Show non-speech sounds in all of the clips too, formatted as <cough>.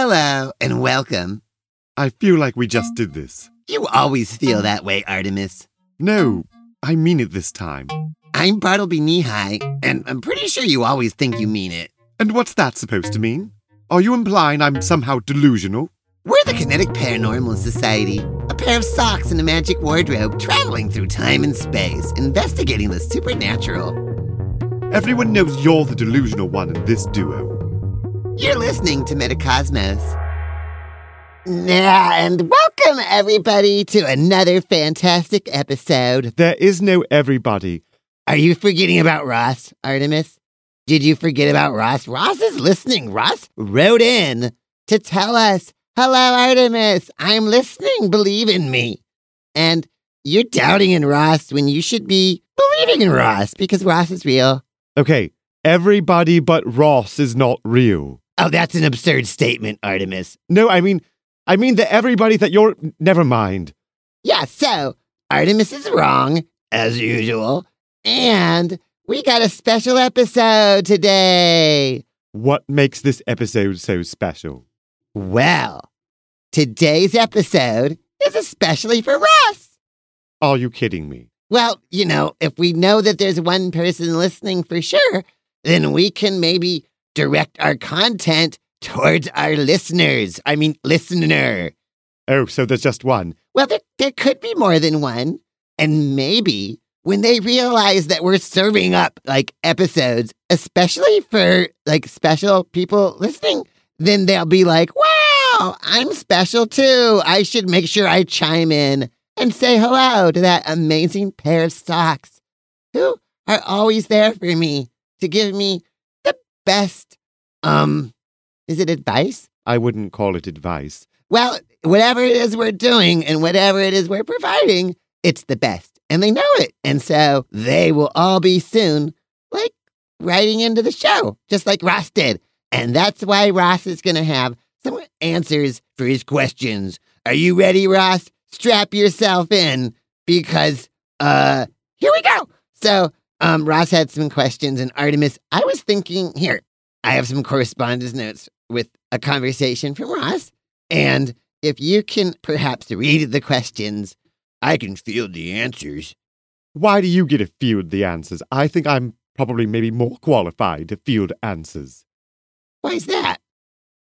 Hello and welcome. I feel like we just did this. You always feel that way, Artemus. No, I mean it this time. I'm Bartleby Knee and I'm pretty sure you always think you mean it. And what's that supposed to mean? Are you implying I'm somehow delusional? We're the Kinetic Paranormal Society, a pair of socks and a magic wardrobe traveling through time and space, investigating the supernatural. Everyone knows you're the delusional one in this duo. You're listening to Metacosmos. Yeah, and welcome everybody to another fantastic episode. There is no everybody. Are you forgetting about Ross, Artemus? Did you forget about Ross? Ross is listening. Ross wrote in to tell us, Hello, Artemus. I'm listening. Believe in me. And you're doubting in Ross when you should be believing in Ross because Ross is real. Okay, everybody but Ross is not real. Oh, that's an absurd statement, Artemus. No, I mean, I mean that everybody that you're. Never mind. Yeah, so Artemus is wrong, as usual. And we got a special episode today. What makes this episode so special? Well, today's episode is especially for Russ. Are you kidding me? Well, you know, if we know that there's one person listening for sure, then we can maybe direct our content towards our listeners. I mean, listener. Oh, so there's just one. Well, there, there could be more than one. And maybe when they realize that we're serving up like episodes, especially for like special people listening, then they'll be like, wow, I'm special too. I should make sure I chime in and say hello to that amazing pair of socks who are always there for me to give me best um is it advice? I wouldn't call it advice. Well, whatever it is we're doing and whatever it is we're providing, it's the best. And they know it. And so they will all be soon like writing into the show, just like Ross did. And that's why Ross is going to have some answers for his questions. Are you ready, Ross? Strap yourself in because uh here we go. So um, Ross had some questions, and Artemus, I was thinking here, I have some correspondence notes with a conversation from Ross. And if you can perhaps read the questions, I can field the answers. Why do you get to field the answers? I think I'm probably maybe more qualified to field answers. Why is that?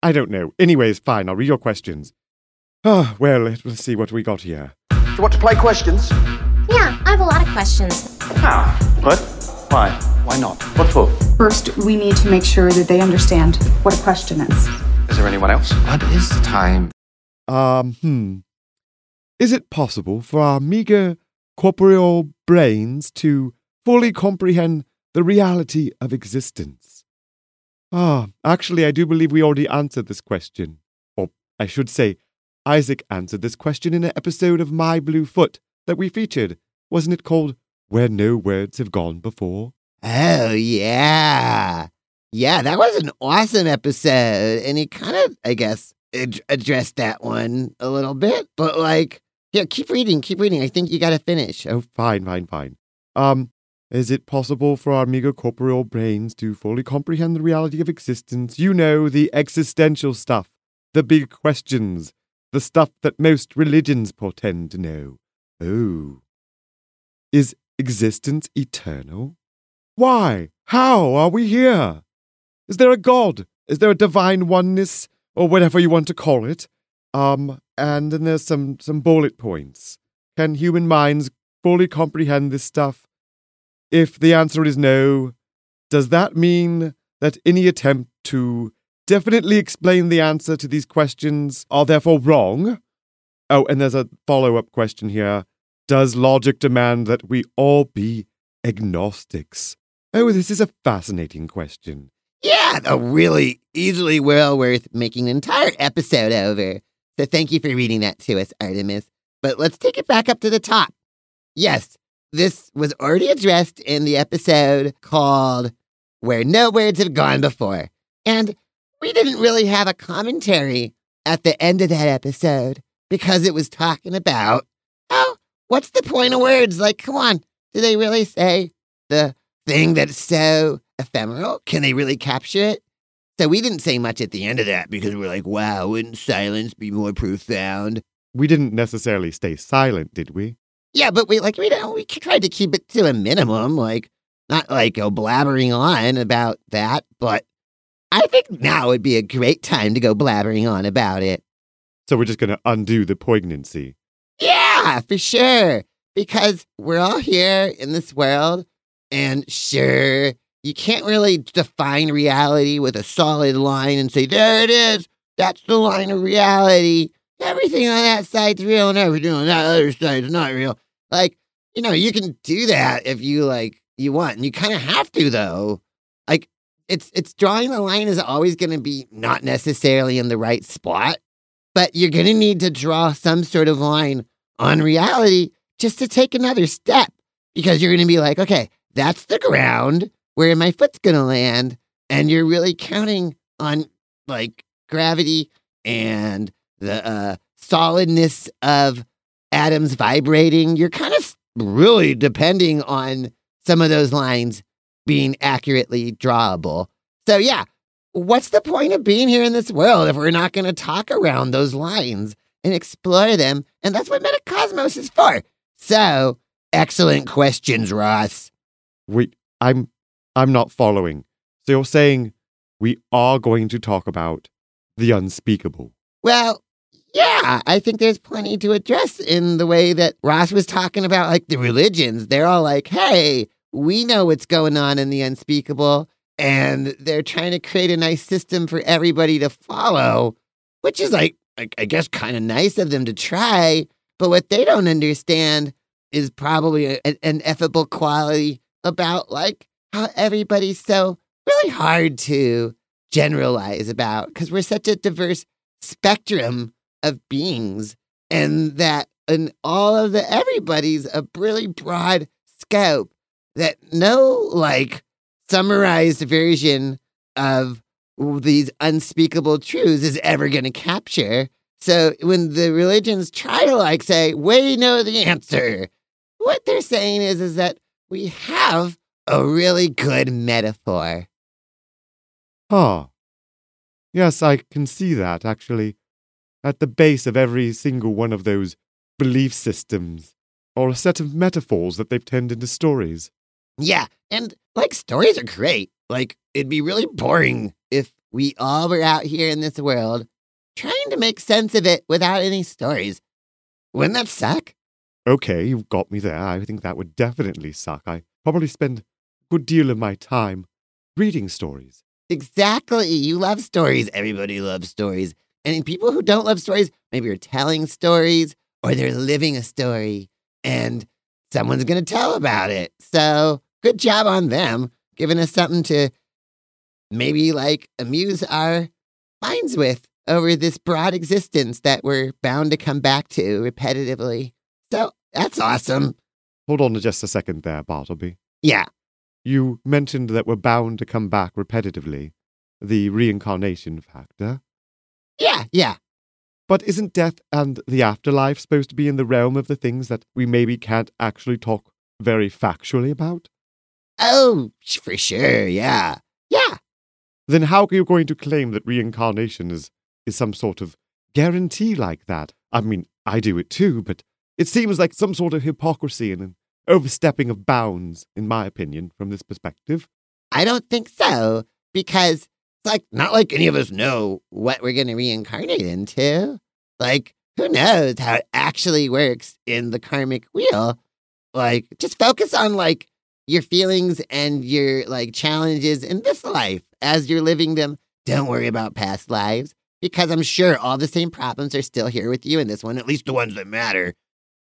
I don't know. Anyways, fine, I'll read your questions. Ah, <sighs> oh, well, let's see what we got here. Do you want to play questions? Yeah, I have a lot of questions. How? What? Why? Why not? What for? First, we need to make sure that they understand what a question is. Is there anyone else? What is the time? Um, hmm. Is it possible for our meager corporeal brains to fully comprehend the reality of existence? Ah, actually, I do believe we already answered this question. Or I should say, Isaac answered this question in an episode of My Blue Foot that we featured. Wasn't it called where no words have gone before. Oh, yeah. Yeah, that was an awesome episode. And he kind of, I guess, ad- addressed that one a little bit. But, like, yeah, keep reading, keep reading. I think you got to finish. Oh, fine, fine, fine. Um, is it possible for our meager corporeal brains to fully comprehend the reality of existence? You know, the existential stuff, the big questions, the stuff that most religions portend to know. Oh. Is existence eternal? Why? How are we here? Is there a God? Is there a divine oneness, or whatever you want to call it? Um, and then there's some, some bullet points. Can human minds fully comprehend this stuff? If the answer is no, does that mean that any attempt to definitely explain the answer to these questions are therefore wrong? Oh, and there's a follow up question here. Does logic demand that we all be agnostics? Oh, this is a fascinating question. Yeah, a really easily well worth making an entire episode over. So thank you for reading that to us, Artemus. But let's take it back up to the top. Yes, this was already addressed in the episode called Where No Words Have Gone Before. And we didn't really have a commentary at the end of that episode because it was talking about What's the point of words? Like, come on. Do they really say the thing that's so ephemeral? Can they really capture it? So we didn't say much at the end of that because we're like, wow, wouldn't silence be more profound? We didn't necessarily stay silent, did we? Yeah, but we like we don't we tried to keep it to a minimum, like not like go blabbering on about that, but I think now would be a great time to go blabbering on about it. So we're just going to undo the poignancy. Yeah, for sure. Because we're all here in this world, and sure, you can't really define reality with a solid line and say, there it is. That's the line of reality. Everything on that side's real and everything on that other side's not real. Like, you know, you can do that if you like you want. And you kind of have to though. Like it's it's drawing the line is always gonna be not necessarily in the right spot, but you're gonna need to draw some sort of line on reality just to take another step. Because you're gonna be like, okay, that's the ground where my foot's gonna land. And you're really counting on like gravity and the uh, solidness of atoms vibrating. You're kind of really depending on some of those lines being accurately drawable. So, yeah, what's the point of being here in this world if we're not going to talk around those lines and explore them? And that's what Metacosmos is for. So, excellent questions, Ross. Wait, I'm I'm not following. So you're saying we are going to talk about the unspeakable. Well, yeah, I think there's plenty to address in the way that Ross was talking about, like the religions. They're all like, hey, we know what's going on in the unspeakable, and they're trying to create a nice system for everybody to follow, which is like, I, I guess, kind of nice of them to try. But what they don't understand is probably an effable quality about like how everybody's so really hard to generalize about because we're such a diverse spectrum of beings and that in all of the everybody's a really broad scope that no like summarized version of these unspeakable truths is ever going to capture. So when the religions try to like say, we know the answer, what they're saying is, is that we have a really good metaphor. Ah. Yes, I can see that, actually. At the base of every single one of those belief systems, or a set of metaphors that they've turned into stories. Yeah, and like stories are great. Like it'd be really boring we all were out here in this world trying to make sense of it without any stories. Wouldn't that suck? Okay, you've got me there. I think that would definitely suck. I probably spend a good deal of my time reading stories. Exactly. You love stories. Everybody loves stories. And people who don't love stories, maybe are telling stories or they're living a story and someone's going to tell about it. So good job on them, giving us something to maybe like amuse our minds with over this broad existence that we're bound to come back to repetitively. So that's awesome. Hold on just a second there, Bartleby. Yeah. You mentioned that we're bound to come back repetitively, the reincarnation factor. Yeah, yeah. But isn't death and the afterlife supposed to be in the realm of the things that we maybe can't actually talk very factually about? Oh, for sure. Yeah. Then how are you going to claim that reincarnation is, is some sort of guarantee like that? I mean, I do it too, but it seems like some sort of hypocrisy and an overstepping of bounds, in my opinion, from this perspective. I don't think so, because it's like not like any of us know what we're going to reincarnate into. Like, who knows how it actually works in the karmic wheel? Like, just focus on like your feelings and your like challenges in this life as you're living them. Don't worry about past lives because I'm sure all the same problems are still here with you in this one, at least the ones that matter.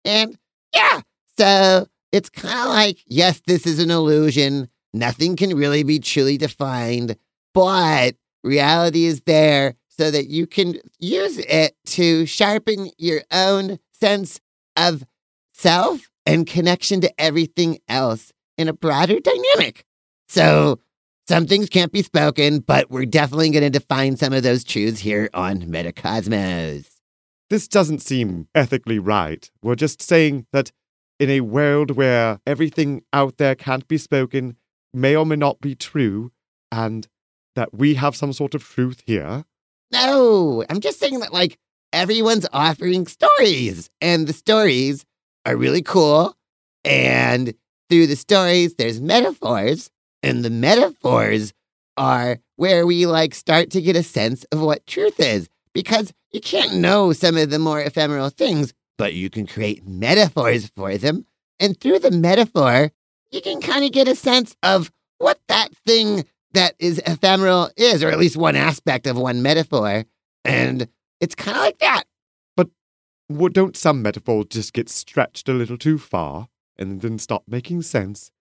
And yeah, so it's kind of like, yes, this is an illusion. Nothing can really be truly defined, but reality is there so that you can use it to sharpen your own sense of self and connection to everything else in a broader dynamic. So some things can't be spoken, but we're definitely going to define some of those truths here on Metacosmos. This doesn't seem ethically right. We're just saying that in a world where everything out there can't be spoken, may or may not be true, and that we have some sort of truth here? No, I'm just saying that, like, everyone's offering stories, and the stories are really cool. And through the stories, there's metaphors, and the metaphors are where we, like, start to get a sense of what truth is. Because you can't know some of the more ephemeral things, but you can create metaphors for them. And through the metaphor, you can kind of get a sense of what that thing that is ephemeral is, or at least one aspect of one metaphor. And it's kind of like that. What, don't some metaphors just get stretched a little too far and then stop making sense?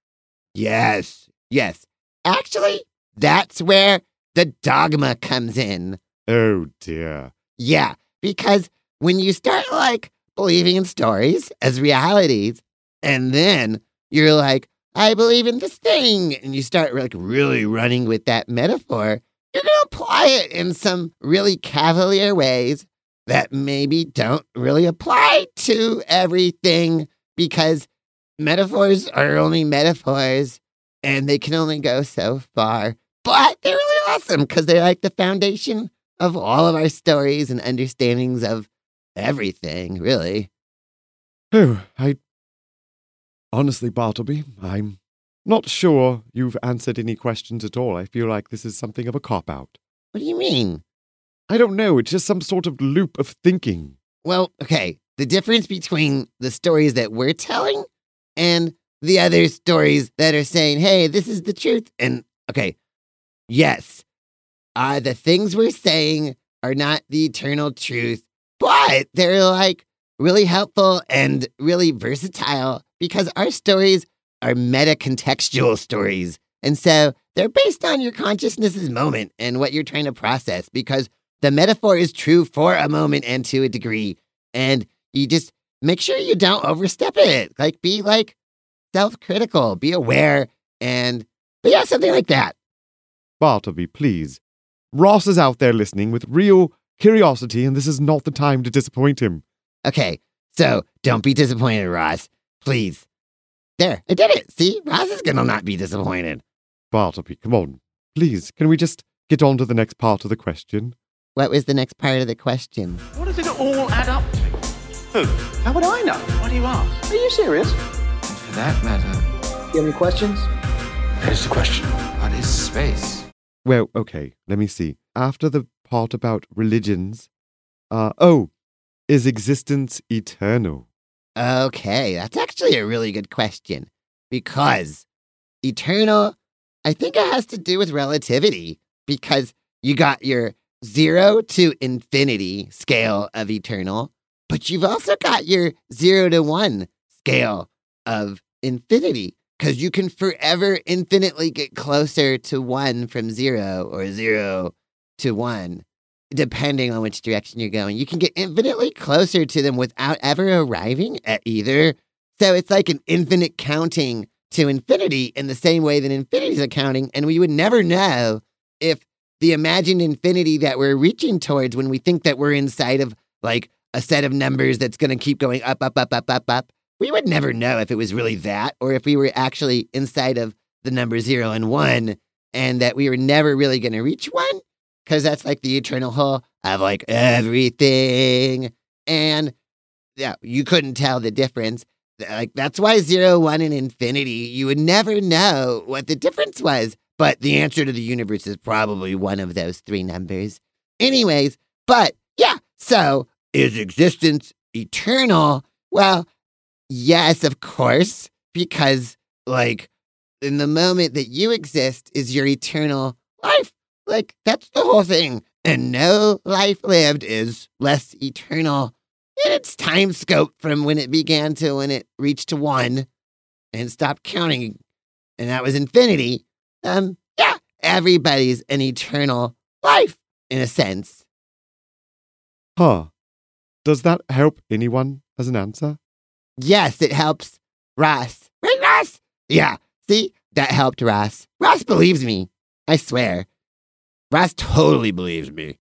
Yes, yes. Actually, that's where the dogma comes in. Oh dear. Yeah, because when you start like believing in stories as realities, and then you're like, I believe in this thing, and you start like really running with that metaphor, you're going to apply it in some really cavalier ways that maybe don't really apply to everything because metaphors are only metaphors and they can only go so far. But they're really awesome because they're like the foundation of all of our stories and understandings of everything, really. Oh, I. Honestly, Bartleby, I'm not sure you've answered any questions at all. I feel like this is something of a cop out. What do you mean? I don't know, it's just some sort of loop of thinking. Well, okay. The difference between the stories that we're telling and the other stories that are saying, hey, this is the truth. And okay, yes, uh, the things we're saying are not the eternal truth, but they're like really helpful and really versatile because our stories are meta contextual stories. And so they're based on your consciousness's moment and what you're trying to process because the metaphor is true for a moment and to a degree. And you just make sure you don't overstep it. Like, be like self critical, be aware, and, but yeah, something like that. Bartleby, please. Ross is out there listening with real curiosity, and this is not the time to disappoint him. Okay, so don't be disappointed, Ross. Please. There, I did it. See, Ross is gonna not be disappointed. Bartleby, come on. Please, can we just get on to the next part of the question? What was the next part of the question? What does it all add up to? Who? How would I know? Why do you ask? Are you serious? And For that matter, You have any questions? Here's the question. what is space? Well, okay, let me see. After the part about religions, uh, oh, is existence eternal? Okay, that's actually a really good question because eternal, I think it has to do with relativity because you got your zero to infinity scale of eternal, but you've also got your zero to one scale of infinity because you can forever infinitely get closer to one from zero or zero to one, depending on which direction you're going. You can get infinitely closer to them without ever arriving at either. So it's like an infinite counting to infinity in the same way that infinity is a counting, and we would never know if the imagined infinity that we're reaching towards when we think that we're inside of like a set of numbers that's going to keep going up, up, up, up, up, up. We would never know if it was really that or if we were actually inside of the number zero and one and that we were never really going to reach one because that's like the eternal whole of like everything. And yeah, you couldn't tell the difference. Like that's why zero, one, and infinity, you would never know what the difference was. But the answer to the universe is probably one of those three numbers. Anyways, but yeah, so is existence eternal? Well, yes, of course, because like in the moment that you exist is your eternal life. Like that's the whole thing. And no life lived is less eternal in its time scope from when it began to when it reached to one and stopped counting. And that was infinity um, yeah, everybody's an eternal life in a sense. Huh. Does that help anyone as an answer? Yes, it helps Ross. Right, Ross? Yeah, see, that helped Ross. Ross believes me. I swear. Ross totally believes me.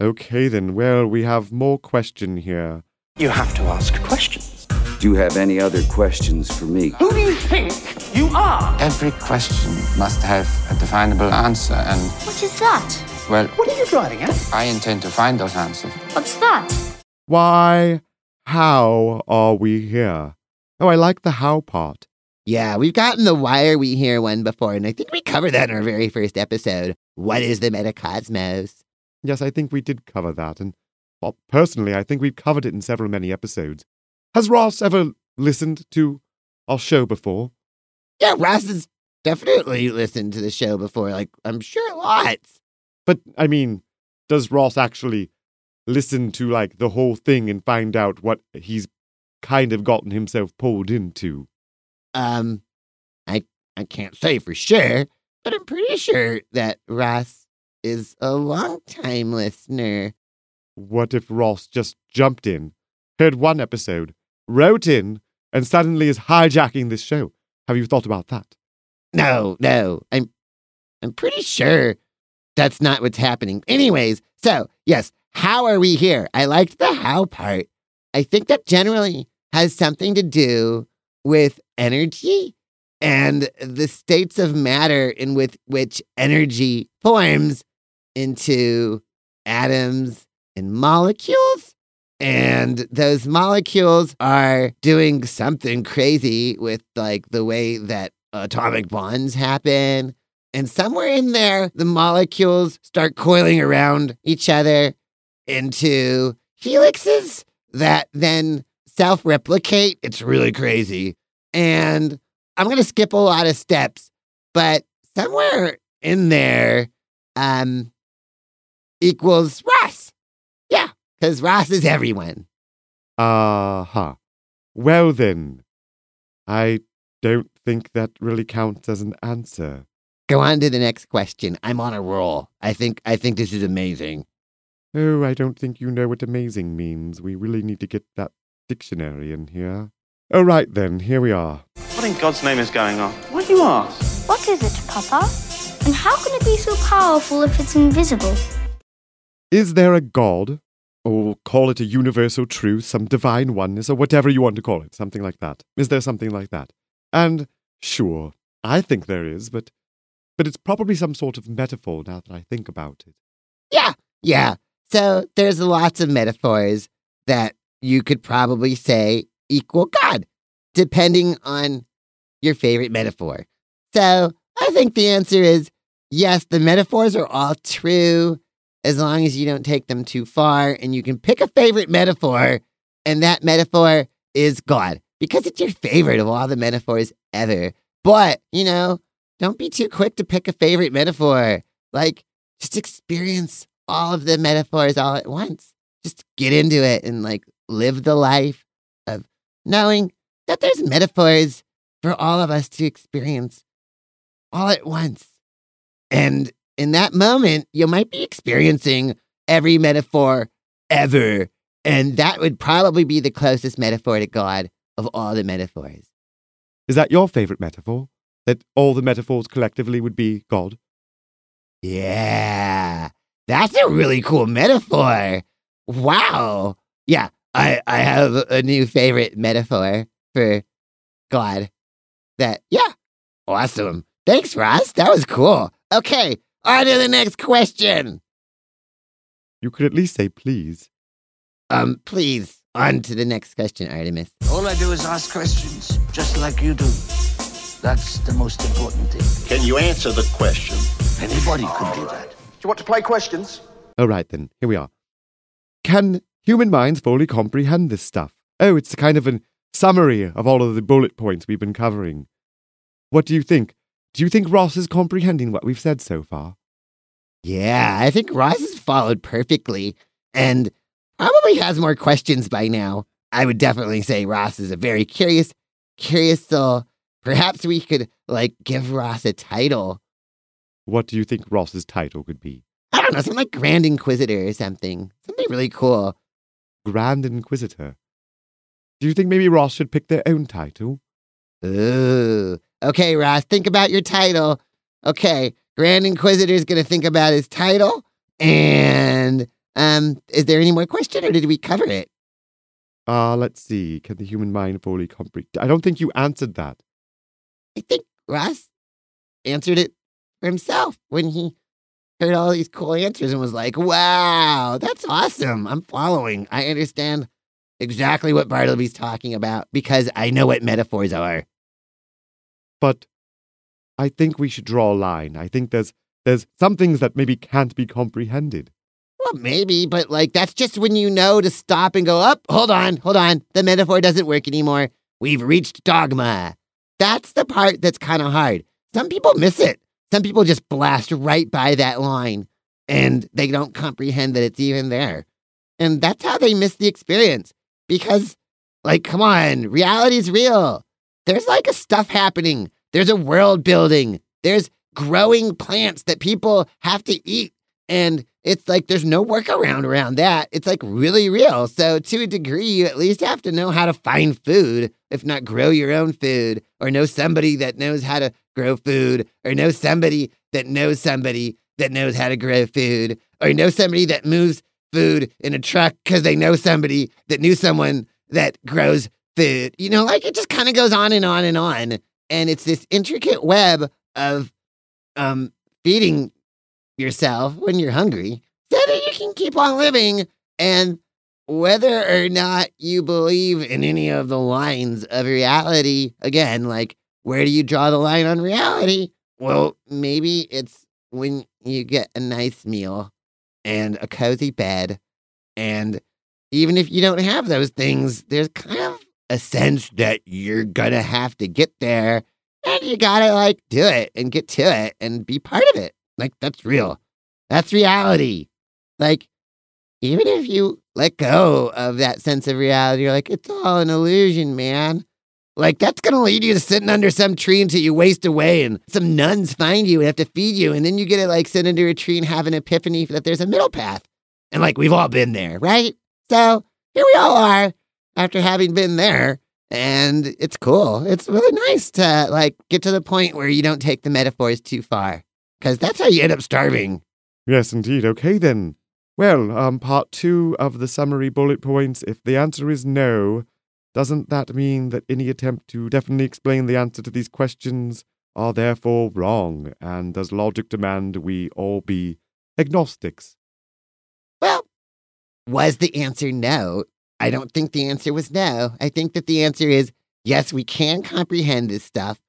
Okay, then. Well, we have more question here. You have to ask questions. Do you have any other questions for me? Who do you think You are. Every question must have a definable answer, and, What is that? well, What are you driving at? I intend to find those answers. What's that? Why, how are we here? Oh, I like the how part. Yeah, we've gotten the why are we here one before, and I think we covered that in our very first episode. What is the metacosmos? Yes, I think we did cover that, and well, personally, I think we've covered it in several many episodes. Has Ross ever listened to our show before? Yeah, Ross has definitely listened to the show before. Like, I'm sure lots. But I mean, does Ross actually listen to like the whole thing and find out what he's kind of gotten himself pulled into? Um, I I can't say for sure, but I'm pretty sure that Ross is a long time listener. What if Ross just jumped in, heard one episode, wrote in, and suddenly is hijacking this show? Have you thought about that? No, no, I'm I'm pretty sure that's not what's happening. Anyways, so yes, how are we here? I liked the how part. I think that generally has something to do with energy and the states of matter in with which energy forms into atoms and molecules. And those molecules are doing something crazy with like the way that atomic bonds happen. And somewhere in there, the molecules start coiling around each other into helixes that then self replicate. It's really crazy. And I'm going to skip a lot of steps, but somewhere in there um, equals Ross. Yeah, because Ross is everyone. Uh huh. Well then, I don't think that really counts as an answer. Go on to the next question. I'm on a roll. I think I think this is amazing. Oh, I don't think you know what amazing means. We really need to get that dictionary in here. All right then, here we are. What in God's name is going on? What do you ask? What is it, Papa? And how can it be so powerful if it's invisible? Is there a God? Or call it a universal truth, some divine oneness, or whatever you want to call it, something like that. Is there something like that? And sure, I think there is, but but it's probably some sort of metaphor now that I think about it. Yeah, yeah. So there's lots of metaphors that you could probably say equal God, depending on your favorite metaphor. So I think the answer is yes, the metaphors are all true as long as you don't take them too far and you can pick a favorite metaphor, and that metaphor is God because it's your favorite of all the metaphors ever. But, you know, don't be too quick to pick a favorite metaphor. Like, just experience all of the metaphors all at once. Just get into it and like live the life of knowing that there's metaphors for all of us to experience all at once. And in that moment, you might be experiencing every metaphor ever. And that would probably be the closest metaphor to God of all the metaphors. Is that your favorite metaphor? That all the metaphors collectively would be God? Yeah, that's a really cool metaphor. Wow. Yeah, I, I have a new favorite metaphor for God. That, yeah, awesome. Thanks, Ross. That was cool. Okay, on to the next question. You could at least say please. Um, please, on to the next question, Artemus. All I do is ask questions, just like you do. That's the most important thing. Can you answer the question? Anybody could do that. Do you want to play questions? All right then, here we are. Can human minds fully comprehend this stuff? Oh, it's a kind of a summary of all of the bullet points we've been covering. What do you think? Do you think Ross is comprehending what we've said so far? Yeah, I think Ross has followed perfectly and probably has more questions by now. I would definitely say Ross is a very curious, curious soul. Perhaps we could, like, give Ross a title. What do you think Ross's title could be? I don't know, something like Grand Inquisitor or something. Something really cool. Grand Inquisitor. Do you think maybe Ross should pick their own title? Ooh. Okay, Ross, think about your title. Okay, Grand Inquisitor's gonna think about his title. And um, is there any more question or did we cover it? Ah, let's see. Can the human mind fully comprehend? I don't think you answered that. I think Ross answered it for himself when he heard all these cool answers and was like, wow, that's awesome. I'm following. I understand exactly what Bartleby's talking about because I know what metaphors are. But I think we should draw a line. I think there's there's some things that maybe can't be comprehended. Well, maybe, but like that's just when you know to stop and go up. Hold on, hold on. The metaphor doesn't work anymore. We've reached dogma. That's the part that's kind of hard. Some people miss it. Some people just blast right by that line and they don't comprehend that it's even there. And that's how they miss the experience. Because, like, come on, reality's real. There's like a stuff happening. There's a world building. There's growing plants that people have to eat. And it's like there's no workaround around that. It's like really real. So, to a degree, you at least have to know how to find food, if not grow your own food, or know somebody that knows how to grow food, or know somebody that knows somebody that knows how to grow food, or know somebody that moves food in a truck because they know somebody that knew someone that grows food. You know, like it just kind of goes on and on and on. And it's this intricate web of um, feeding yourself when you're hungry so that you can keep on living. And whether or not you believe in any of the lines of reality, again, like where do you draw the line on reality? Well, maybe it's when you get a nice meal and a cozy bed. And even if you don't have those things, there's kind of a sense that you're gonna have to get there and you gotta like do it and get to it and be part of it. Like that's real. That's reality. Like, even if you let go of that sense of reality, you're like, it's all an illusion, man. Like, that's going to lead you to sitting under some tree until you waste away and some nuns find you and have to feed you. And then you get to like sit under a tree and have an epiphany that there's a middle path. And like, we've all been there, right? So here we all are after having been there. And it's cool. It's really nice to like get to the point where you don't take the metaphors too far because that's how you end up starving. Yes, indeed. Okay, then. Well, um, part two of the summary bullet points. If the answer is no, doesn't that mean that any attempt to definitely explain the answer to these questions are therefore wrong? And does logic demand we all be agnostics? Well, was the answer no? I don't think the answer was no. I think that the answer is yes, we can comprehend this stuff.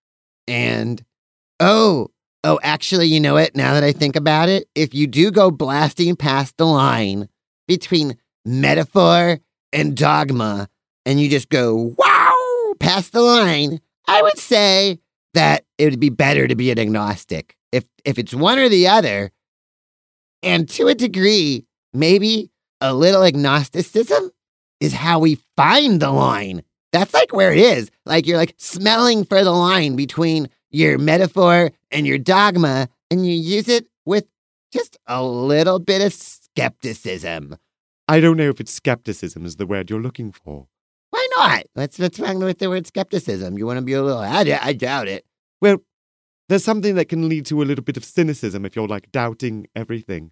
And oh, oh, actually, you know what? Now that I think about it, if you do go blasting past the line between metaphor and dogma, and you just go wow past the line, I would say that it would be better to be an agnostic. If if it's one or the other, and to a degree, maybe a little agnosticism is how we find the line. That's like where it is. Like you're like smelling for the line between your metaphor and your dogma, and you use it with just a little bit of skepticism. I don't know if it's skepticism is the word you're looking for. Why not? What's what's wrong with the word skepticism? You want to be a little? I, d- I doubt it. Well, there's something that can lead to a little bit of cynicism if you're like doubting everything.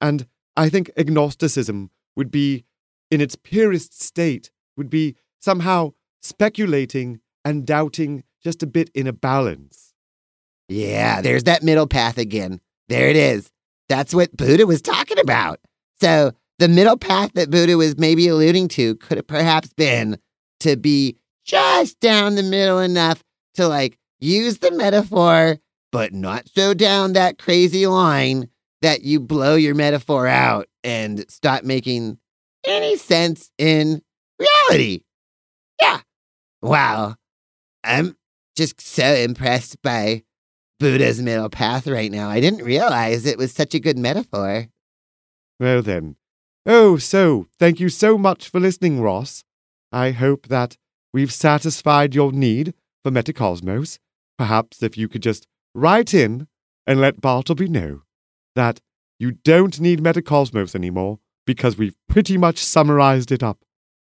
And I think agnosticism would be, in its purest state, would be somehow speculating and doubting just a bit in a balance. Yeah, there's that middle path again. There it is. That's what Buddha was talking about. So the middle path that Buddha was maybe alluding to could have perhaps been to be just down the middle enough to like use the metaphor, but not so down that crazy line that you blow your metaphor out and stop making any sense in reality. Yeah. Wow. I'm just so impressed by Buddha's middle path right now. I didn't realize it was such a good metaphor. Well then. Oh, so thank you so much for listening, Ross. I hope that we've satisfied your need for Metacosmos. Perhaps if you could just write in and let Bartleby know that you don't need Metacosmos anymore because we've pretty much summarized it up.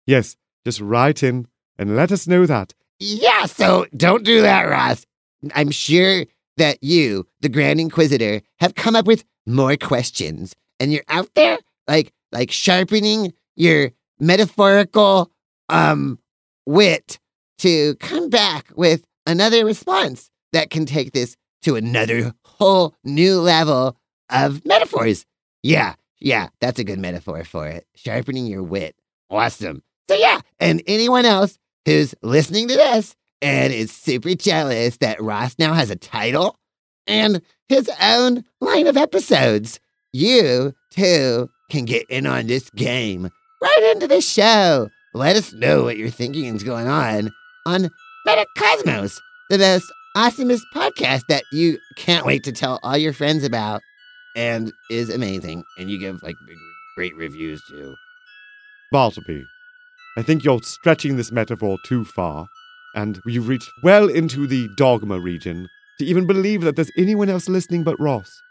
Yes, just write in and let us know that. Yeah, so don't do that, Ross. I'm sure that you, the Grand Inquisitor, have come up with more questions, and you're out there like like sharpening your metaphorical um wit to come back with another response that can take this to another whole new level of metaphors. Yeah, yeah, that's a good metaphor for it. Sharpening your wit. Awesome. So, yeah, and anyone else who's listening to this and is super jealous that Ross now has a title and his own line of episodes, you too can get in on this game. Write into the show. Let us know what you're thinking is going on on Metacosmos, the most awesomest podcast that you can't wait to tell all your friends about and is amazing. And you give like big, great reviews to. Bartleby, I think you're stretching this metaphor too far, and you've reached well into the dogma region to even believe that there's anyone else listening but Ross.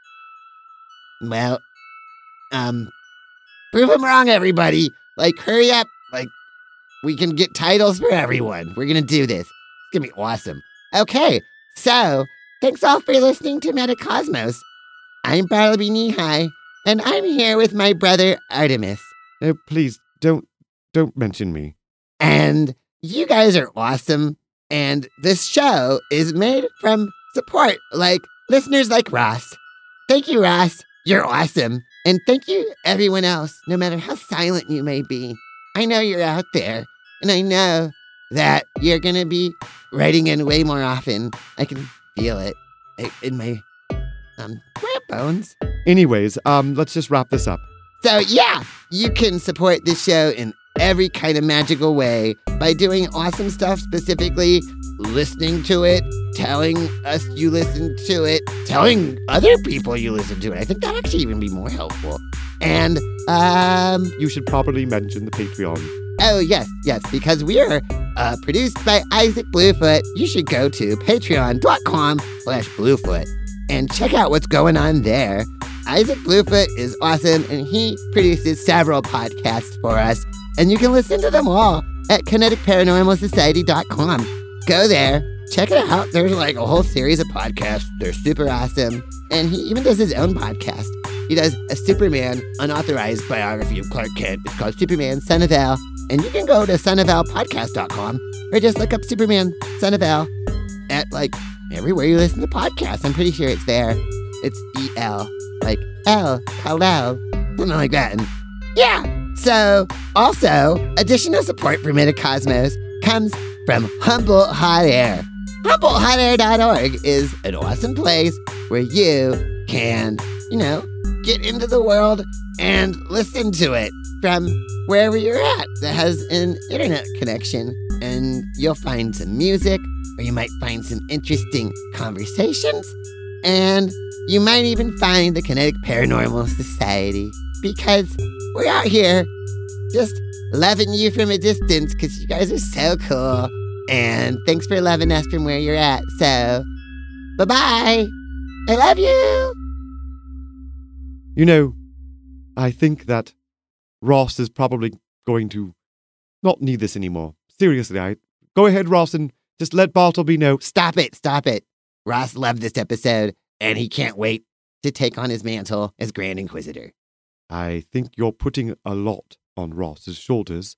Well, um, prove him wrong, everybody. Like, hurry up. Like, we can get titles for everyone. We're gonna do this. It's gonna be awesome. Okay, so thanks all for listening to Metacosmos. I'm Bartleby Knee and I'm here with my brother Artemus. Oh, please don't don't mention me. And you guys are awesome. And this show is made from support like listeners like Ross. Thank you, Ross. You're awesome. And thank you, everyone else, no matter how silent you may be. I know you're out there, and I know that you're going to be writing in way more often. I can feel it in my um, bones. Anyways, um, let's just wrap this up. So, yeah, you can support this show in every kind of magical way by doing awesome stuff, specifically listening to it, telling us you listen to it, telling other people you listen to it. I think that actually even be more helpful. And um, you should probably mention the Patreon. Oh yes, yes, because we are uh, produced by Isaac Bluefoot. You should go to patreon.com/slash Bluefoot and check out what's going on there. Isaac Bluefoot is awesome, and he produces several podcasts for us, and you can listen to them all at kineticparanormalsociety.com. Go there, check it out. There's like a whole series of podcasts. They're super awesome. And he even does his own podcast. He does a Superman unauthorized biography of Clark Kent. It's called Superman Son of El. And you can go to sonofelpodcast.com or just look up Superman Son of El at like everywhere you listen to podcasts. I'm pretty sure it's there. It's E L, like L, hello, something like that. And yeah. So, also, additional support for Metacosmos comes from Humboldt Hot Air. HumboldtHotAir.org is an awesome place where you can, you know, get into the world and listen to it from wherever you're at that has an internet connection. And you'll find some music, or you might find some interesting conversations, and you might even find the Kinetic Paranormal Society because we're out here just loving you from a distance because you guys are so cool. And thanks for loving us from where you're at. So, bye bye. I love you. You know, I think that Ross is probably going to not need this anymore. Seriously, I go ahead, Ross, and just let Bartleby know. Stop it, stop it. Ross loved this episode, and he can't wait to take on his mantle as Grand Inquisitor. I think you're putting a lot on Ross's shoulders.